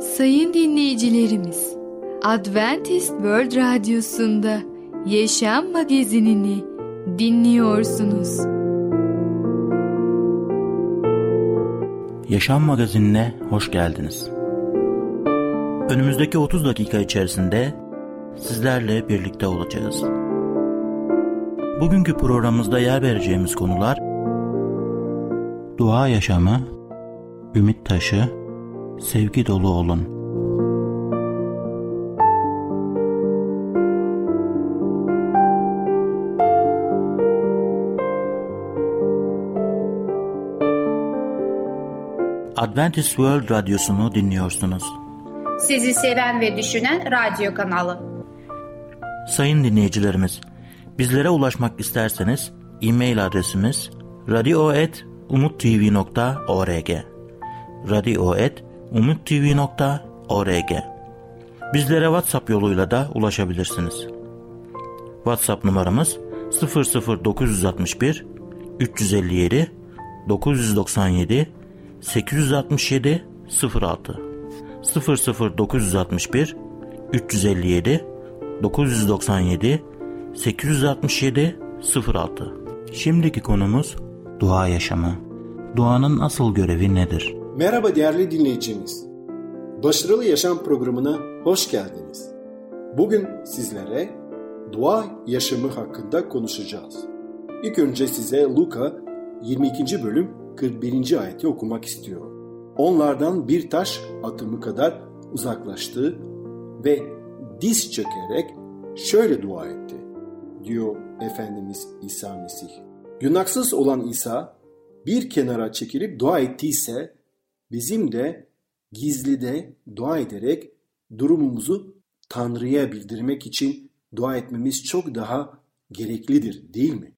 Sayın dinleyicilerimiz, Adventist World Radyosu'nda Yaşam Magazinini dinliyorsunuz. Yaşam Magazinine hoş geldiniz. Önümüzdeki 30 dakika içerisinde sizlerle birlikte olacağız. Bugünkü programımızda yer vereceğimiz konular Dua yaşamı, ümit taşı, sevgi dolu olun. Adventist World Radyosu'nu dinliyorsunuz. Sizi seven ve düşünen radyo kanalı. Sayın dinleyicilerimiz, bizlere ulaşmak isterseniz e-mail adresimiz radio.umutv.org radio.umutv.org Bizlere WhatsApp yoluyla da ulaşabilirsiniz. WhatsApp numaramız 00961 357 997 867 06 00961 357 997 867 06 Şimdiki konumuz dua yaşamı. Duanın asıl görevi nedir? Merhaba değerli dinleyicimiz. Başarılı Yaşam programına hoş geldiniz. Bugün sizlere dua yaşamı hakkında konuşacağız. İlk önce size Luka 22. bölüm 41. ayeti okumak istiyorum. Onlardan bir taş atımı kadar uzaklaştı ve diz çökerek şöyle dua etti diyor Efendimiz İsa Mesih. Günahsız olan İsa bir kenara çekilip dua ettiyse bizim de gizlide dua ederek durumumuzu Tanrı'ya bildirmek için dua etmemiz çok daha gereklidir değil mi?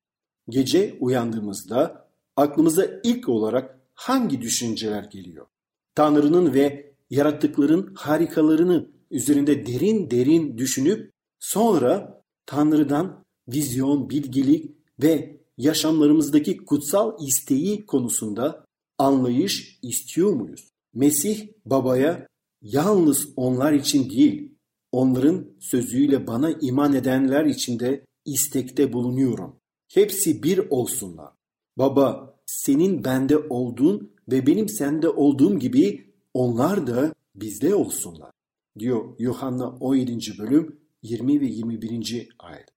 Gece uyandığımızda aklımıza ilk olarak hangi düşünceler geliyor? Tanrı'nın ve yarattıkların harikalarını üzerinde derin derin düşünüp sonra Tanrı'dan vizyon, bilgilik ve yaşamlarımızdaki kutsal isteği konusunda anlayış istiyor muyuz? Mesih babaya yalnız onlar için değil, onların sözüyle bana iman edenler için de istekte bulunuyorum. Hepsi bir olsunlar. Baba, senin bende olduğun ve benim sende olduğum gibi onlar da bizde olsunlar. Diyor Yuhanna 17. bölüm 20 ve 21. ayet.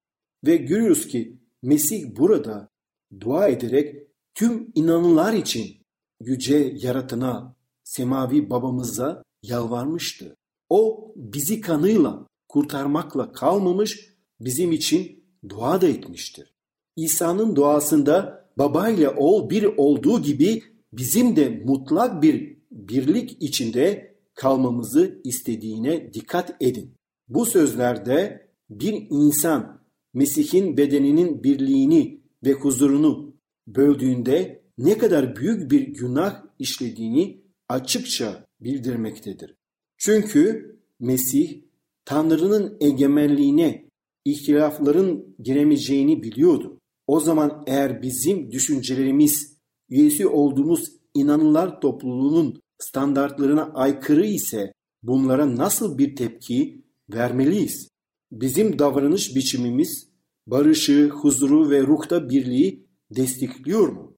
Ve görüyoruz ki Mesih burada dua ederek tüm inananlar için yüce yaratına, semavi babamıza yalvarmıştı. O bizi kanıyla kurtarmakla kalmamış, bizim için dua da etmiştir. İsa'nın duasında baba ile oğul bir olduğu gibi bizim de mutlak bir birlik içinde kalmamızı istediğine dikkat edin. Bu sözlerde bir insan Mesih'in bedeninin birliğini ve huzurunu böldüğünde ne kadar büyük bir günah işlediğini açıkça bildirmektedir. Çünkü Mesih Tanrı'nın egemenliğine ihtilafların giremeyeceğini biliyordu. O zaman eğer bizim düşüncelerimiz üyesi olduğumuz inanılar topluluğunun standartlarına aykırı ise bunlara nasıl bir tepki vermeliyiz? Bizim davranış biçimimiz barışı, huzuru ve ruhta birliği destekliyor mu?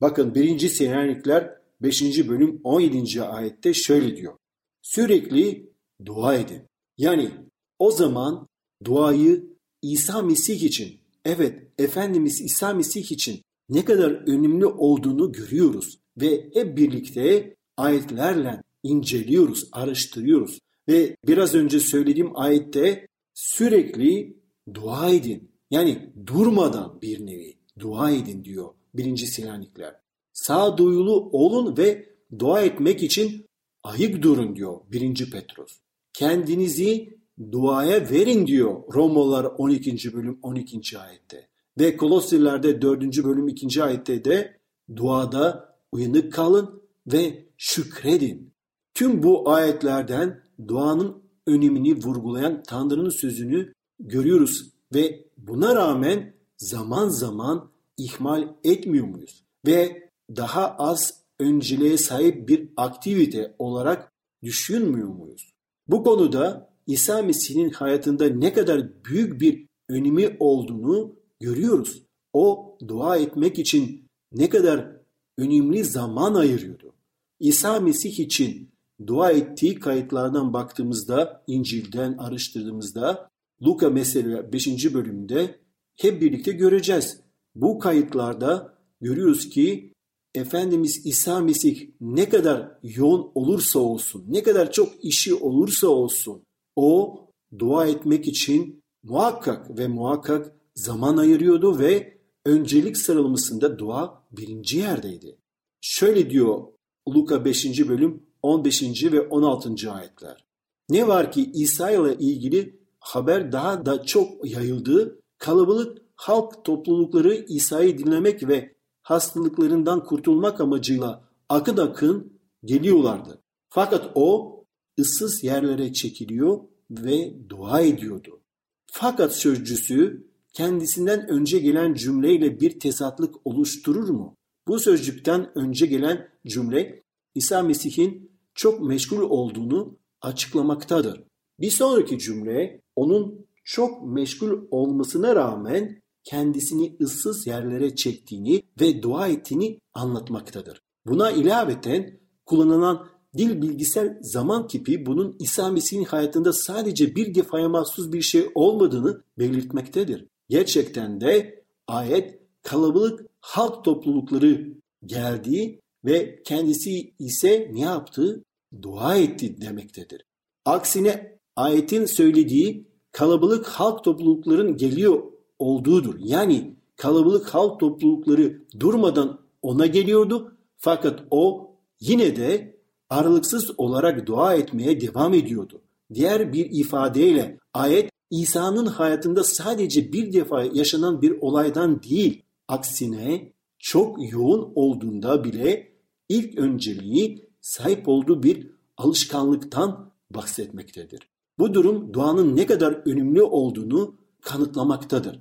Bakın 1. Selanikler 5. bölüm 17. ayette şöyle diyor. Sürekli dua edin. Yani o zaman duayı İsa Mesih için, evet Efendimiz İsa Mesih için ne kadar önemli olduğunu görüyoruz ve hep birlikte ayetlerle inceliyoruz, araştırıyoruz. Ve biraz önce söylediğim ayette sürekli dua edin. Yani durmadan bir nevi dua edin diyor birinci Selanikler. Sağduyulu olun ve dua etmek için ayık durun diyor birinci Petros. Kendinizi duaya verin diyor Romalılar 12. bölüm 12. ayette. Ve Kolossilerde 4. bölüm 2. ayette de duada uyanık kalın ve şükredin. Tüm bu ayetlerden duanın önemini vurgulayan Tanrı'nın sözünü görüyoruz ve buna rağmen zaman zaman ihmal etmiyor muyuz? Ve daha az önceliğe sahip bir aktivite olarak düşünmüyor muyuz? Bu konuda İsa Mesih'in hayatında ne kadar büyük bir önemi olduğunu görüyoruz. O dua etmek için ne kadar önemli zaman ayırıyordu. İsa Mesih için dua ettiği kayıtlardan baktığımızda, İncil'den araştırdığımızda Luka mesela 5. bölümde hep birlikte göreceğiz. Bu kayıtlarda görüyoruz ki Efendimiz İsa Mesih ne kadar yoğun olursa olsun, ne kadar çok işi olursa olsun o dua etmek için muhakkak ve muhakkak zaman ayırıyordu ve öncelik sıralamasında dua birinci yerdeydi. Şöyle diyor Luka 5. bölüm 15. ve 16. ayetler. Ne var ki İsa ile ilgili haber daha da çok yayıldı. Kalabalık halk toplulukları İsa'yı dinlemek ve hastalıklarından kurtulmak amacıyla akın akın geliyorlardı. Fakat o ıssız yerlere çekiliyor ve dua ediyordu. Fakat sözcüsü kendisinden önce gelen cümleyle bir tezatlık oluşturur mu? Bu sözcükten önce gelen cümle İsa Mesih'in çok meşgul olduğunu açıklamaktadır. Bir sonraki cümle onun çok meşgul olmasına rağmen kendisini ıssız yerlere çektiğini ve dua ettiğini anlatmaktadır. Buna ilaveten kullanılan dil bilgisel zaman kipi bunun İsa Mesih'in hayatında sadece bir defaya mahsus bir şey olmadığını belirtmektedir. Gerçekten de ayet kalabalık halk toplulukları geldiği ve kendisi ise ne yaptı? Dua etti demektedir. Aksine ayetin söylediği kalabalık halk toplulukların geliyor olduğudur. Yani kalabalık halk toplulukları durmadan ona geliyordu fakat o yine de aralıksız olarak dua etmeye devam ediyordu. Diğer bir ifadeyle ayet İsa'nın hayatında sadece bir defa yaşanan bir olaydan değil, aksine çok yoğun olduğunda bile ilk önceliği sahip olduğu bir alışkanlıktan bahsetmektedir. Bu durum duanın ne kadar önemli olduğunu kanıtlamaktadır.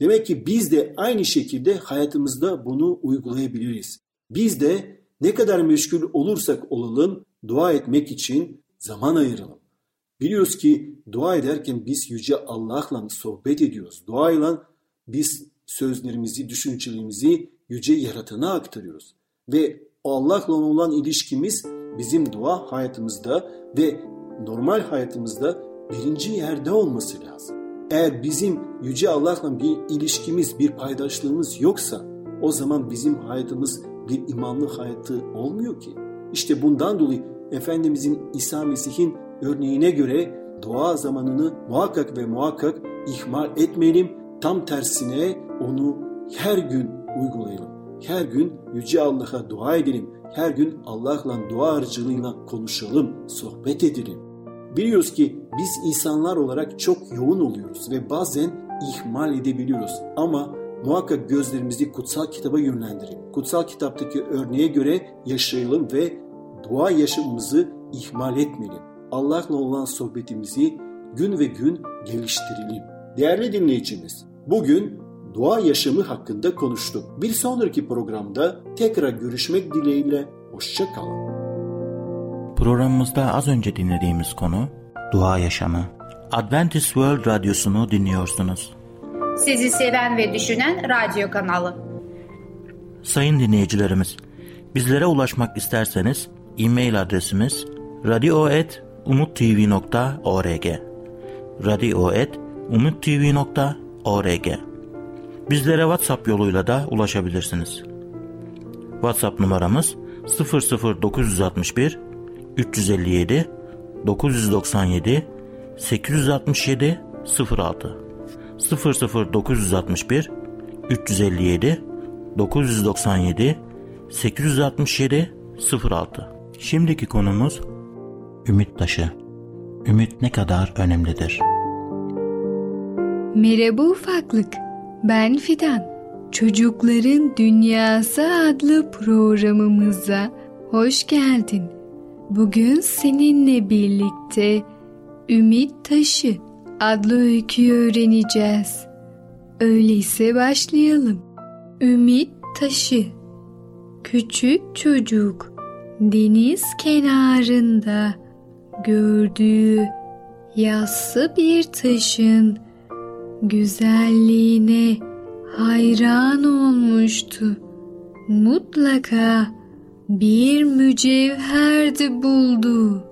Demek ki biz de aynı şekilde hayatımızda bunu uygulayabiliriz. Biz de ne kadar meşgul olursak olalım dua etmek için zaman ayıralım. Biliyoruz ki dua ederken biz Yüce Allah'la sohbet ediyoruz. Duayla biz sözlerimizi, düşüncelerimizi Yüce Yaratan'a aktarıyoruz. Ve Allah'la olan ilişkimiz bizim dua hayatımızda ve normal hayatımızda birinci yerde olması lazım. Eğer bizim Yüce Allah'la bir ilişkimiz, bir paydaşlığımız yoksa o zaman bizim hayatımız bir imanlı hayatı olmuyor ki. İşte bundan dolayı Efendimizin İsa Mesih'in örneğine göre dua zamanını muhakkak ve muhakkak ihmal etmeyelim. Tam tersine onu her gün uygulayalım. Her gün Yüce Allah'a dua edelim. Her gün Allah'la dua aracılığıyla konuşalım, sohbet edelim. Biliyoruz ki biz insanlar olarak çok yoğun oluyoruz ve bazen ihmal edebiliyoruz. Ama muhakkak gözlerimizi kutsal kitaba yönlendirelim. Kutsal kitaptaki örneğe göre yaşayalım ve dua yaşamımızı ihmal etmeyelim. Allah'la olan sohbetimizi gün ve gün geliştirelim. Değerli dinleyicimiz, bugün dua yaşamı hakkında konuştuk. Bir sonraki programda tekrar görüşmek dileğiyle hoşçakalın. Programımızda az önce dinlediğimiz konu dua yaşamı. Adventist World Radyosu'nu dinliyorsunuz. Sizi seven ve düşünen radyo kanalı. Sayın dinleyicilerimiz, bizlere ulaşmak isterseniz e-mail adresimiz radio.umutv.org radio.umutv.org Bizlere WhatsApp yoluyla da ulaşabilirsiniz. WhatsApp numaramız 00961 357 997 867 06 00961 357 997 867 06 Şimdiki konumuz ümit taşı. Ümit ne kadar önemlidir? Merhaba ufaklık. Ben Fidan. Çocukların Dünyası adlı programımıza hoş geldin. Bugün seninle birlikte Ümit Taşı adlı öyküyü öğreneceğiz. Öyleyse başlayalım. Ümit Taşı Küçük çocuk deniz kenarında gördüğü yassı bir taşın güzelliğine hayran olmuştu. Mutlaka bir mücevherdi buldu.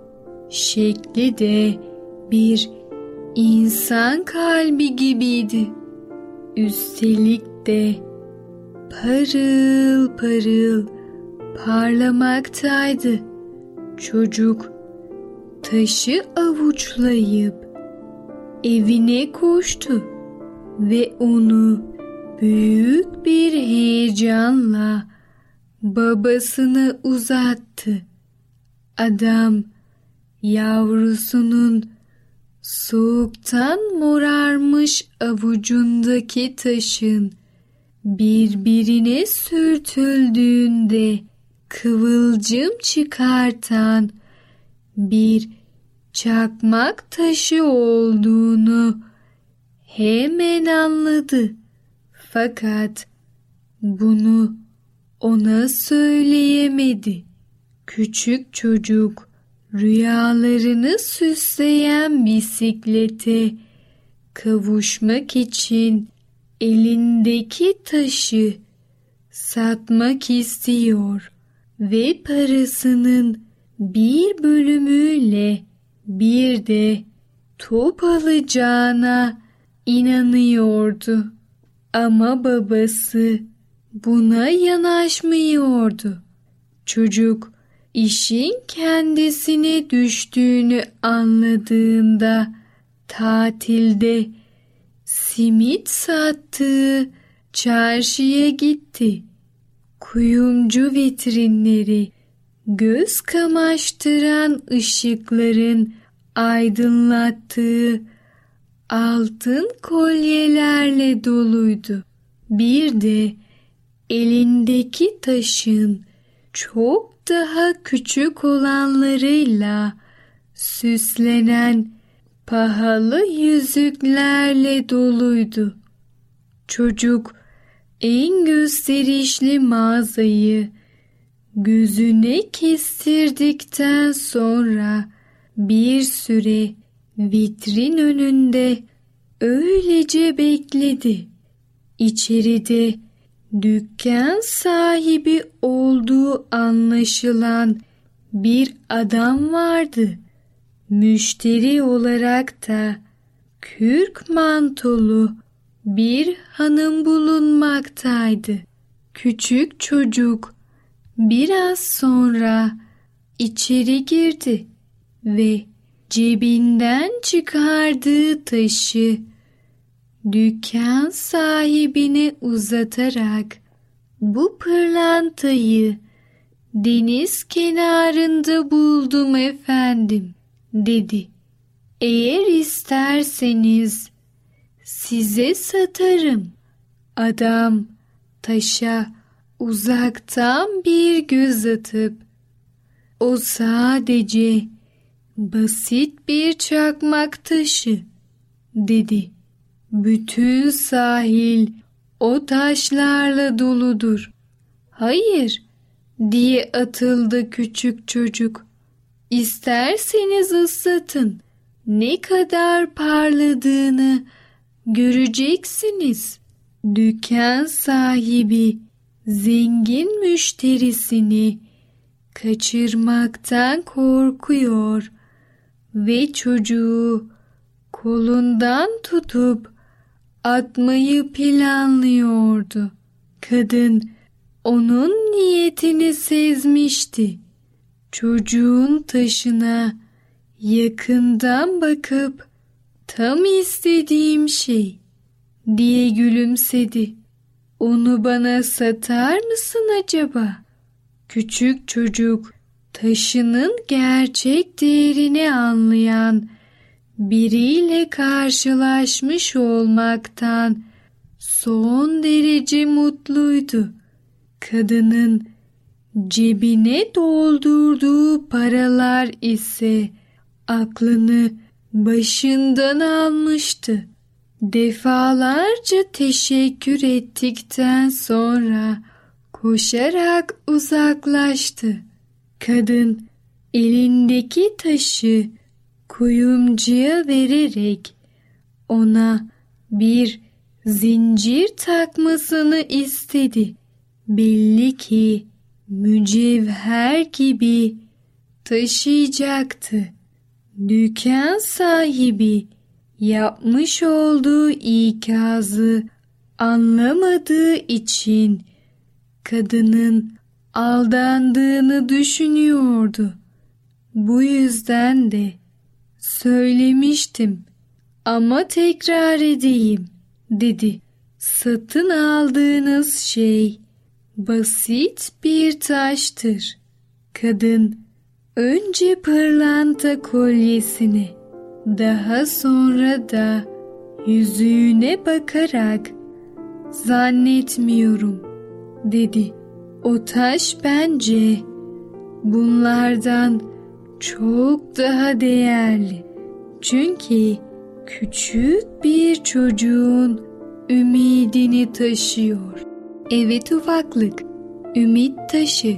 Şekli de bir insan kalbi gibiydi. Üstelik de parıl parıl parlamaktaydı. Çocuk taşı avuçlayıp evine koştu ve onu büyük bir heyecanla babasına uzattı. Adam yavrusunun soğuktan morarmış avucundaki taşın birbirine sürtüldüğünde kıvılcım çıkartan bir çakmak taşı olduğunu hemen anladı. Fakat bunu ona söyleyemedi. Küçük çocuk rüyalarını süsleyen bisiklete kavuşmak için elindeki taşı satmak istiyor ve parasının bir bölümüyle bir de top alacağına inanıyordu. Ama babası buna yanaşmıyordu. Çocuk işin kendisine düştüğünü anladığında tatilde simit sattığı çarşıya gitti. Kuyumcu vitrinleri göz kamaştıran ışıkların aydınlattığı altın kolyelerle doluydu. Bir de elindeki taşın çok daha küçük olanlarıyla süslenen pahalı yüzüklerle doluydu. Çocuk en gösterişli mağazayı gözüne kestirdikten sonra bir süre vitrin önünde öylece bekledi. İçeride dükkan sahibi olduğu anlaşılan bir adam vardı. Müşteri olarak da kürk mantolu bir hanım bulunmaktaydı. Küçük çocuk biraz sonra içeri girdi ve cebinden çıkardığı taşı dükkan sahibine uzatarak bu pırlantayı deniz kenarında buldum efendim dedi. Eğer isterseniz size satarım. Adam taşa uzaktan bir göz atıp o sadece basit bir çakmak taşı dedi. Bütün sahil o taşlarla doludur. Hayır diye atıldı küçük çocuk. İsterseniz ıslatın. Ne kadar parladığını göreceksiniz. Dükkan sahibi zengin müşterisini kaçırmaktan korkuyor ve çocuğu kolundan tutup atmayı planlıyordu. Kadın onun niyetini sezmişti. Çocuğun taşına yakından bakıp tam istediğim şey diye gülümsedi. Onu bana satar mısın acaba? Küçük çocuk taşının gerçek değerini anlayan biriyle karşılaşmış olmaktan son derece mutluydu. Kadının cebine doldurduğu paralar ise aklını başından almıştı. Defalarca teşekkür ettikten sonra koşarak uzaklaştı. Kadın elindeki taşı kuyumcuya vererek ona bir zincir takmasını istedi. Belli ki mücevher gibi taşıyacaktı. Dükkan sahibi yapmış olduğu ikazı anlamadığı için kadının aldandığını düşünüyordu. Bu yüzden de söylemiştim ama tekrar edeyim dedi. Satın aldığınız şey basit bir taştır. Kadın önce pırlanta kolyesini daha sonra da yüzüğüne bakarak zannetmiyorum dedi. O taş bence bunlardan çok daha değerli. Çünkü küçük bir çocuğun ümidini taşıyor. Evet ufaklık, Ümit Taşı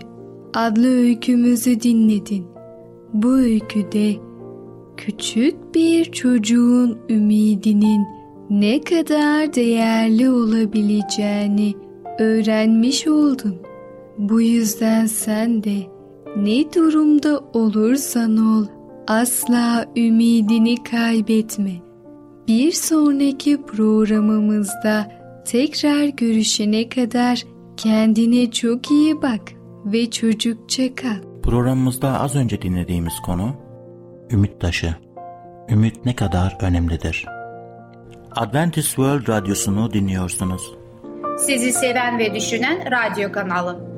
adlı öykümüzü dinledin. Bu öyküde küçük bir çocuğun ümidinin ne kadar değerli olabileceğini öğrenmiş oldun. Bu yüzden sen de ne durumda olursan ol asla ümidini kaybetme. Bir sonraki programımızda tekrar görüşene kadar kendine çok iyi bak ve çocukça kal. Programımızda az önce dinlediğimiz konu Ümit Taşı. Ümit ne kadar önemlidir? Adventist World Radyosu'nu dinliyorsunuz. Sizi seven ve düşünen radyo kanalı.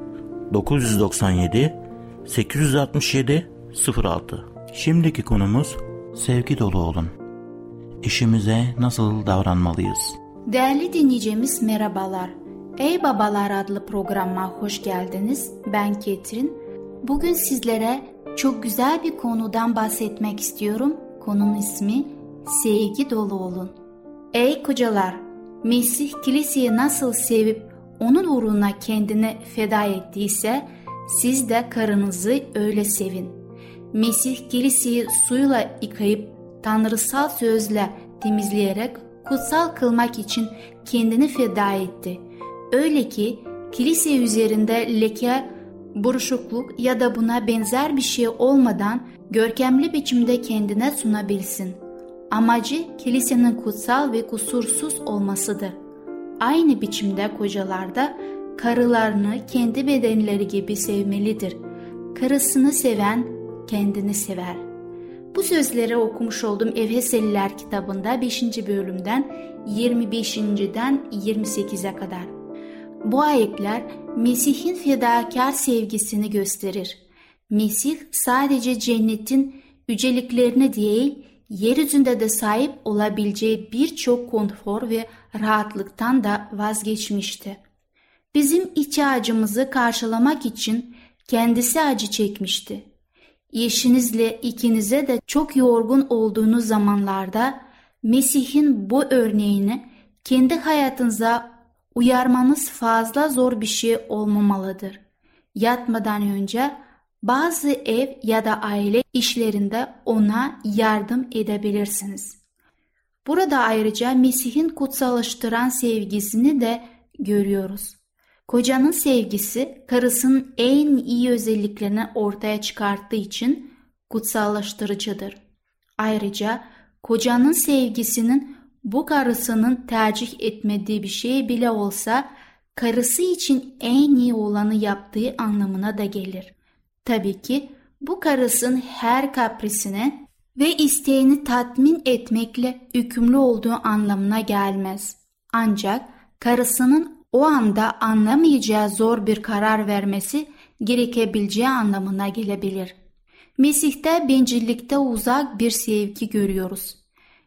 997 867 06 Şimdiki konumuz sevgi dolu olun. İşimize nasıl davranmalıyız? Değerli dinleyicimiz merhabalar. Ey Babalar adlı programa hoş geldiniz. Ben Ketrin. Bugün sizlere çok güzel bir konudan bahsetmek istiyorum. Konunun ismi sevgi dolu olun. Ey kocalar, Mesih kiliseyi nasıl sevip onun uğruna kendini feda ettiyse siz de karınızı öyle sevin. Mesih kiliseyi suyla yıkayıp tanrısal sözle temizleyerek kutsal kılmak için kendini feda etti. Öyle ki kilise üzerinde leke, buruşukluk ya da buna benzer bir şey olmadan görkemli biçimde kendine sunabilsin. Amacı kilisenin kutsal ve kusursuz olmasıdır. Aynı biçimde kocalar da karılarını kendi bedenleri gibi sevmelidir. Karısını seven kendini sever. Bu sözleri okumuş olduğum Efeseliler kitabında 5. bölümden 25.den 28'e kadar. Bu ayetler Mesih'in fedakar sevgisini gösterir. Mesih sadece cennetin yüceliklerini değil, yeryüzünde de sahip olabileceği birçok konfor ve rahatlıktan da vazgeçmişti. Bizim ihtiyacımızı karşılamak için kendisi acı çekmişti. Eşinizle ikinize de çok yorgun olduğunuz zamanlarda Mesih'in bu örneğini kendi hayatınıza uyarmanız fazla zor bir şey olmamalıdır. Yatmadan önce bazı ev ya da aile işlerinde ona yardım edebilirsiniz. Burada ayrıca Mesih'in kutsallaştıran sevgisini de görüyoruz. Kocanın sevgisi karısının en iyi özelliklerini ortaya çıkarttığı için kutsallaştırıcıdır. Ayrıca kocanın sevgisinin bu karısının tercih etmediği bir şey bile olsa karısı için en iyi olanı yaptığı anlamına da gelir. Tabii ki bu karısın her kaprisine ve isteğini tatmin etmekle yükümlü olduğu anlamına gelmez. Ancak karısının o anda anlamayacağı zor bir karar vermesi gerekebileceği anlamına gelebilir. Mesih'te bencillikte uzak bir sevgi görüyoruz.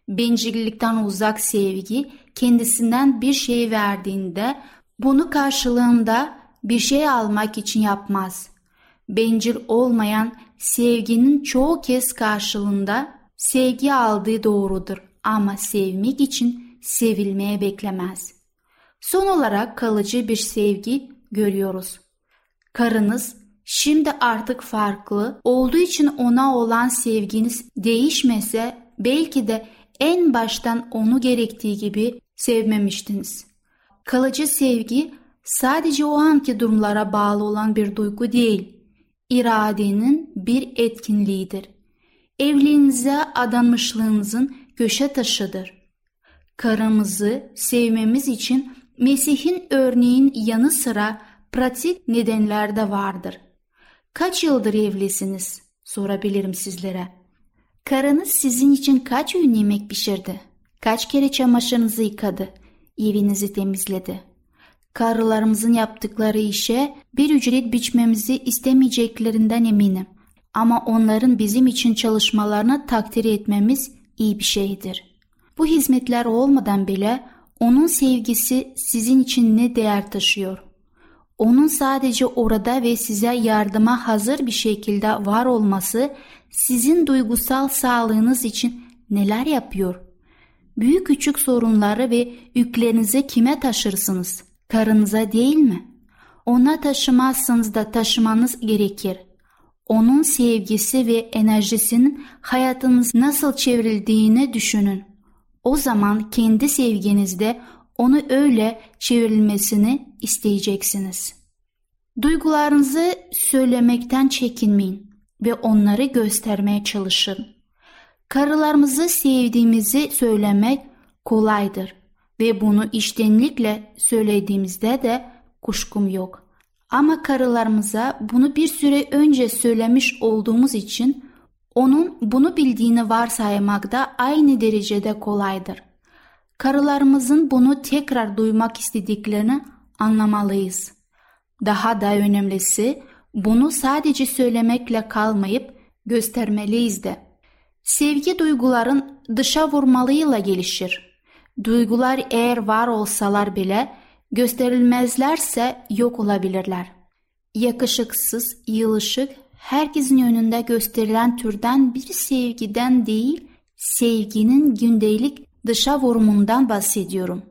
Bencillikten uzak sevgi kendisinden bir şey verdiğinde bunu karşılığında bir şey almak için yapmaz. Bencil olmayan sevginin çoğu kez karşılığında sevgi aldığı doğrudur ama sevmek için sevilmeye beklemez. Son olarak kalıcı bir sevgi görüyoruz. Karınız şimdi artık farklı olduğu için ona olan sevginiz değişmese belki de en baştan onu gerektiği gibi sevmemiştiniz. Kalıcı sevgi sadece o anki durumlara bağlı olan bir duygu değil, iradenin bir etkinliğidir. Evliliğinize adanmışlığınızın köşe taşıdır. Karımızı sevmemiz için Mesih'in örneğin yanı sıra pratik nedenler de vardır. Kaç yıldır evlisiniz? Sorabilirim sizlere. Karınız sizin için kaç öğün yemek pişirdi? Kaç kere çamaşırınızı yıkadı? Evinizi temizledi? Karılarımızın yaptıkları işe bir ücret biçmemizi istemeyeceklerinden eminim. Ama onların bizim için çalışmalarını takdir etmemiz iyi bir şeydir. Bu hizmetler olmadan bile onun sevgisi sizin için ne değer taşıyor? Onun sadece orada ve size yardıma hazır bir şekilde var olması sizin duygusal sağlığınız için neler yapıyor? Büyük küçük sorunları ve yüklerinizi kime taşırsınız? Karınıza değil mi? Ona taşımazsanız da taşımanız gerekir. Onun sevgisi ve enerjisinin hayatınız nasıl çevrildiğini düşünün. O zaman kendi sevginizde onu öyle çevrilmesini isteyeceksiniz. Duygularınızı söylemekten çekinmeyin ve onları göstermeye çalışın. Karılarımızı sevdiğimizi söylemek kolaydır ve bunu iştenlikle söylediğimizde de kuşkum yok. Ama karılarımıza bunu bir süre önce söylemiş olduğumuz için onun bunu bildiğini varsaymak da aynı derecede kolaydır. Karılarımızın bunu tekrar duymak istediklerini anlamalıyız. Daha da önemlisi bunu sadece söylemekle kalmayıp göstermeliyiz de. Sevgi duyguların dışa vurmalıyla gelişir. Duygular eğer var olsalar bile gösterilmezlerse yok olabilirler. Yakışıksız, yılışık, herkesin önünde gösterilen türden bir sevgiden değil, sevginin gündelik dışa vurumundan bahsediyorum.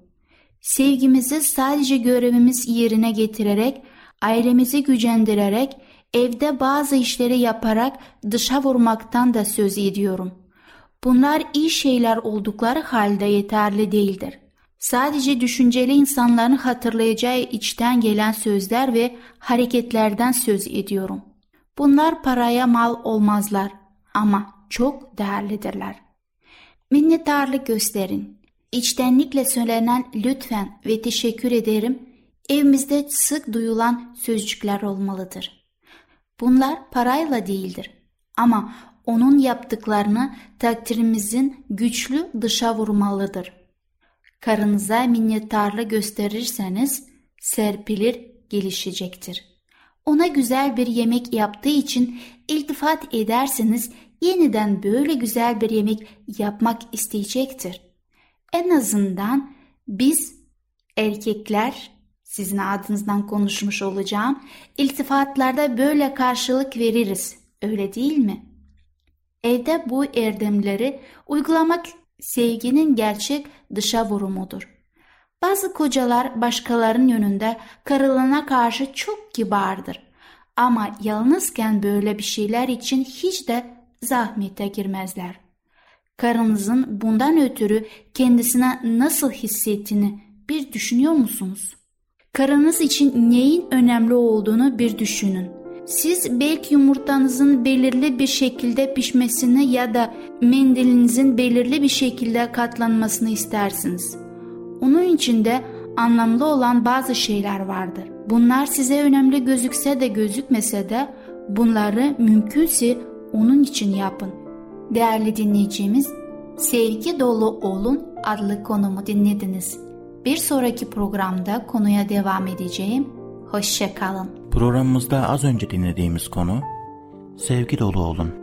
Sevgimizi sadece görevimiz yerine getirerek, ailemizi gücendirerek, evde bazı işleri yaparak dışa vurmaktan da söz ediyorum. Bunlar iyi şeyler oldukları halde yeterli değildir. Sadece düşünceli insanların hatırlayacağı içten gelen sözler ve hareketlerden söz ediyorum. Bunlar paraya mal olmazlar ama çok değerlidirler. Minnettarlık gösterin. İçtenlikle söylenen lütfen ve teşekkür ederim evimizde sık duyulan sözcükler olmalıdır. Bunlar parayla değildir ama onun yaptıklarını takdirimizin güçlü dışa vurmalıdır. Karınıza minnettarlık gösterirseniz serpilir gelişecektir. Ona güzel bir yemek yaptığı için iltifat ederseniz yeniden böyle güzel bir yemek yapmak isteyecektir. En azından biz erkekler sizin adınızdan konuşmuş olacağım. İltifatlarda böyle karşılık veririz. Öyle değil mi? Evde bu erdemleri uygulamak sevginin gerçek dışa vurumudur. Bazı kocalar başkalarının yönünde karılığına karşı çok kibardır. Ama yalnızken böyle bir şeyler için hiç de zahmete girmezler. Karınızın bundan ötürü kendisine nasıl hissettiğini bir düşünüyor musunuz? Karınız için neyin önemli olduğunu bir düşünün. Siz belki yumurtanızın belirli bir şekilde pişmesini ya da mendilinizin belirli bir şekilde katlanmasını istersiniz. Onun içinde anlamlı olan bazı şeyler vardır. Bunlar size önemli gözükse de gözükmese de bunları mümkünse onun için yapın. Değerli dinleyicimiz, Sevgi Dolu Olun adlı konumu dinlediniz. Bir sonraki programda konuya devam edeceğim. Hoşçakalın. Programımızda az önce dinlediğimiz konu Sevgi Dolu Olun.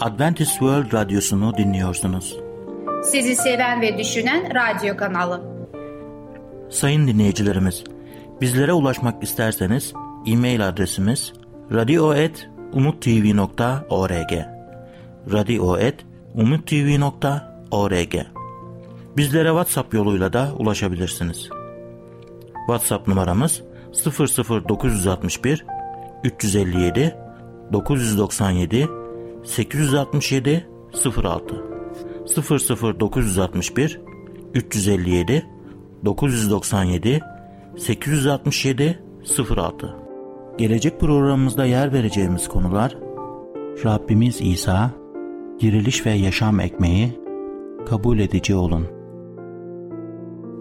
Adventist World Radyosu'nu dinliyorsunuz. Sizi seven ve düşünen radyo kanalı. Sayın dinleyicilerimiz, bizlere ulaşmak isterseniz e-mail adresimiz radio.umutv.org radio.umutv.org Bizlere WhatsApp yoluyla da ulaşabilirsiniz. WhatsApp numaramız 00961 357 997 867 06 00961 357 997 867 06 Gelecek programımızda yer vereceğimiz konular Rabbimiz İsa, diriliş ve yaşam ekmeği, kabul edici olun.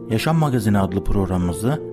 Yaşam Magazini adlı programımızı